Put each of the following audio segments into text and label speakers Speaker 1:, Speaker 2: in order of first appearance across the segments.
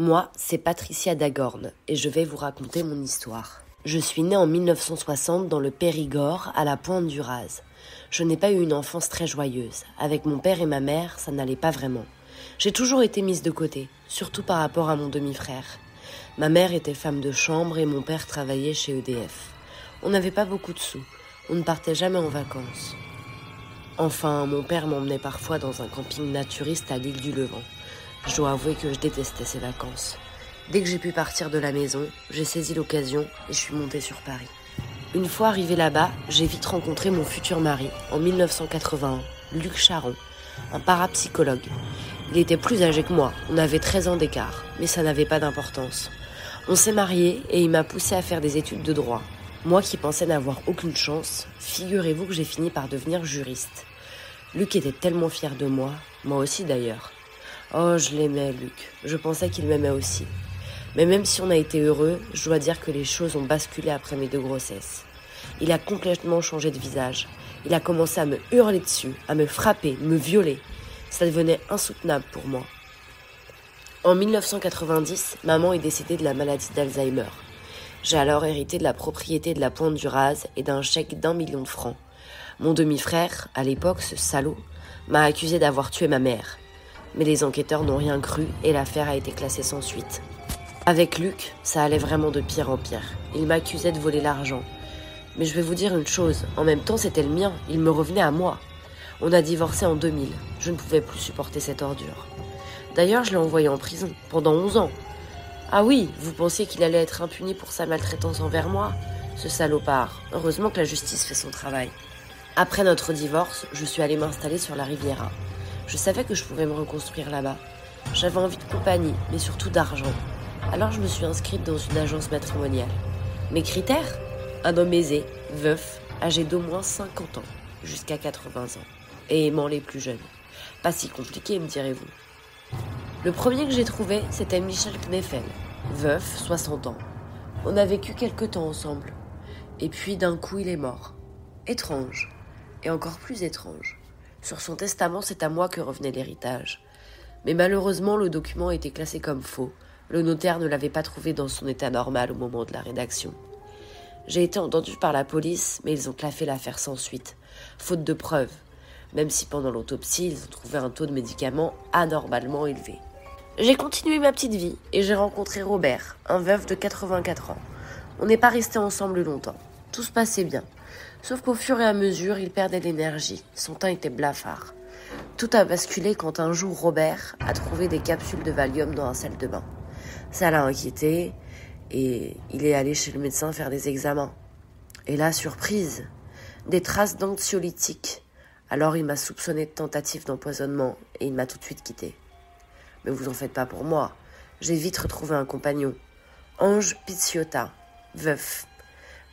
Speaker 1: Moi, c'est Patricia Dagorne et je vais vous raconter mon histoire. Je suis née en 1960 dans le Périgord, à la pointe du Raz. Je n'ai pas eu une enfance très joyeuse. Avec mon père et ma mère, ça n'allait pas vraiment. J'ai toujours été mise de côté, surtout par rapport à mon demi-frère. Ma mère était femme de chambre et mon père travaillait chez EDF. On n'avait pas beaucoup de sous. On ne partait jamais en vacances. Enfin, mon père m'emmenait parfois dans un camping naturiste à l'île du Levant. Je dois avouer que je détestais ces vacances. Dès que j'ai pu partir de la maison, j'ai saisi l'occasion et je suis montée sur Paris. Une fois arrivé là-bas, j'ai vite rencontré mon futur mari, en 1981, Luc Charon, un parapsychologue. Il était plus âgé que moi, on avait 13 ans d'écart, mais ça n'avait pas d'importance. On s'est mariés et il m'a poussé à faire des études de droit. Moi qui pensais n'avoir aucune chance, figurez-vous que j'ai fini par devenir juriste. Luc était tellement fier de moi, moi aussi d'ailleurs. Oh, je l'aimais, Luc. Je pensais qu'il m'aimait aussi. Mais même si on a été heureux, je dois dire que les choses ont basculé après mes deux grossesses. Il a complètement changé de visage. Il a commencé à me hurler dessus, à me frapper, me violer. Ça devenait insoutenable pour moi. En 1990, maman est décédée de la maladie d'Alzheimer. J'ai alors hérité de la propriété de la pointe du Raz et d'un chèque d'un million de francs. Mon demi-frère, à l'époque, ce salaud, m'a accusé d'avoir tué ma mère mais les enquêteurs n'ont rien cru et l'affaire a été classée sans suite. Avec Luc, ça allait vraiment de pire en pire. Il m'accusait de voler l'argent. Mais je vais vous dire une chose, en même temps c'était le mien, il me revenait à moi. On a divorcé en 2000, je ne pouvais plus supporter cette ordure. D'ailleurs, je l'ai envoyé en prison, pendant 11 ans. Ah oui, vous pensiez qu'il allait être impuni pour sa maltraitance envers moi? Ce salopard. Heureusement que la justice fait son travail. Après notre divorce, je suis allée m'installer sur la Riviera. Je savais que je pouvais me reconstruire là-bas. J'avais envie de compagnie, mais surtout d'argent. Alors je me suis inscrite dans une agence matrimoniale. Mes critères? Un homme aisé, veuf, âgé d'au moins 50 ans, jusqu'à 80 ans, et aimant les plus jeunes. Pas si compliqué, me direz-vous. Le premier que j'ai trouvé, c'était Michel Kneffel, veuf, 60 ans. On a vécu quelque temps ensemble. Et puis d'un coup, il est mort. Étrange. Et encore plus étrange. Sur son testament, c'est à moi que revenait l'héritage. Mais malheureusement, le document était classé comme faux. Le notaire ne l'avait pas trouvé dans son état normal au moment de la rédaction. J'ai été entendu par la police, mais ils ont claffé l'affaire sans suite, faute de preuves, même si pendant l'autopsie, ils ont trouvé un taux de médicaments anormalement élevé. J'ai continué ma petite vie et j'ai rencontré Robert, un veuf de 84 ans. On n'est pas restés ensemble longtemps. Tout se passait bien. Sauf qu'au fur et à mesure, il perdait l'énergie. Son teint était blafard. Tout a basculé quand un jour Robert a trouvé des capsules de Valium dans un salle de bain. Ça l'a inquiété et il est allé chez le médecin faire des examens. Et là, surprise, des traces d'anxiolytiques. Alors il m'a soupçonné de tentative d'empoisonnement et il m'a tout de suite quitté. Mais vous en faites pas pour moi. J'ai vite retrouvé un compagnon. Ange Pizziota, veuf.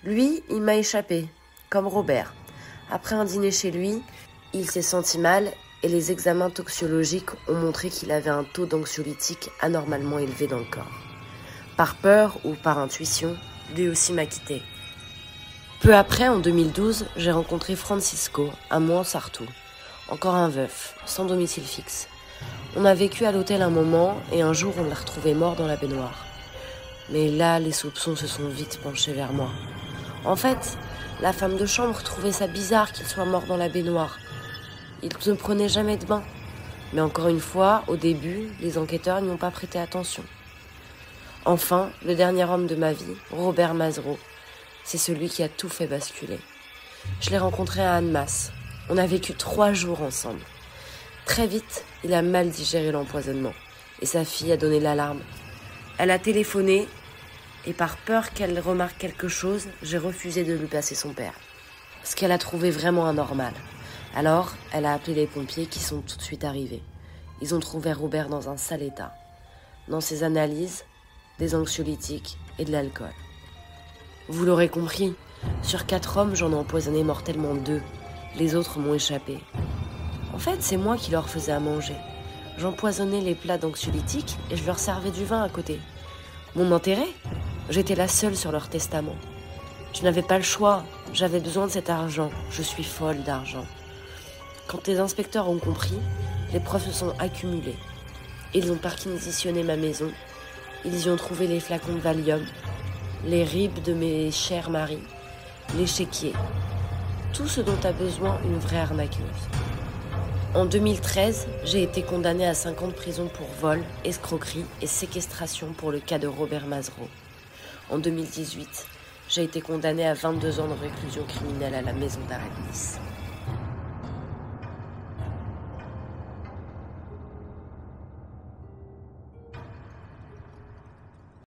Speaker 1: Lui, il m'a échappé, comme Robert. Après un dîner chez lui, il s'est senti mal et les examens toxicologiques ont montré qu'il avait un taux d'anxiolytique anormalement élevé dans le corps. Par peur ou par intuition, lui aussi m'a quitté. Peu après, en 2012, j'ai rencontré Francisco, à Mouansartou, encore un veuf, sans domicile fixe. On a vécu à l'hôtel un moment et un jour on l'a retrouvé mort dans la baignoire. Mais là, les soupçons se sont vite penchés vers moi. En fait, la femme de chambre trouvait ça bizarre qu'il soit mort dans la baignoire. Il ne prenait jamais de bain. Mais encore une fois, au début, les enquêteurs n'y ont pas prêté attention. Enfin, le dernier homme de ma vie, Robert Mazereau, c'est celui qui a tout fait basculer. Je l'ai rencontré à Annemasse. On a vécu trois jours ensemble. Très vite, il a mal digéré l'empoisonnement et sa fille a donné l'alarme. Elle a téléphoné et par peur qu'elle remarque quelque chose, j'ai refusé de lui passer son père. Ce qu'elle a trouvé vraiment anormal. Alors, elle a appelé les pompiers qui sont tout de suite arrivés. Ils ont trouvé Robert dans un sale état. Dans ses analyses, des anxiolytiques et de l'alcool. Vous l'aurez compris, sur quatre hommes, j'en ai empoisonné mortellement deux. Les autres m'ont échappé. En fait, c'est moi qui leur faisais à manger. J'empoisonnais les plats d'anxiolytiques et je leur servais du vin à côté. Mon intérêt J'étais la seule sur leur testament. Je n'avais pas le choix, j'avais besoin de cet argent, je suis folle d'argent. Quand les inspecteurs ont compris, les preuves se sont accumulées. Ils ont perquisitionné ma maison Ils y ont trouvé les flacons de Valium, les ribes de mes chers maris, l'échiquier, tout ce dont a besoin une vraie arnaqueuse. En 2013, j'ai été condamnée à 5 ans de prison pour vol, escroquerie et séquestration pour le cas de Robert Mazereau. En 2018, j'ai été condamnée à 22 ans de réclusion criminelle à la maison d'arrêt Nice.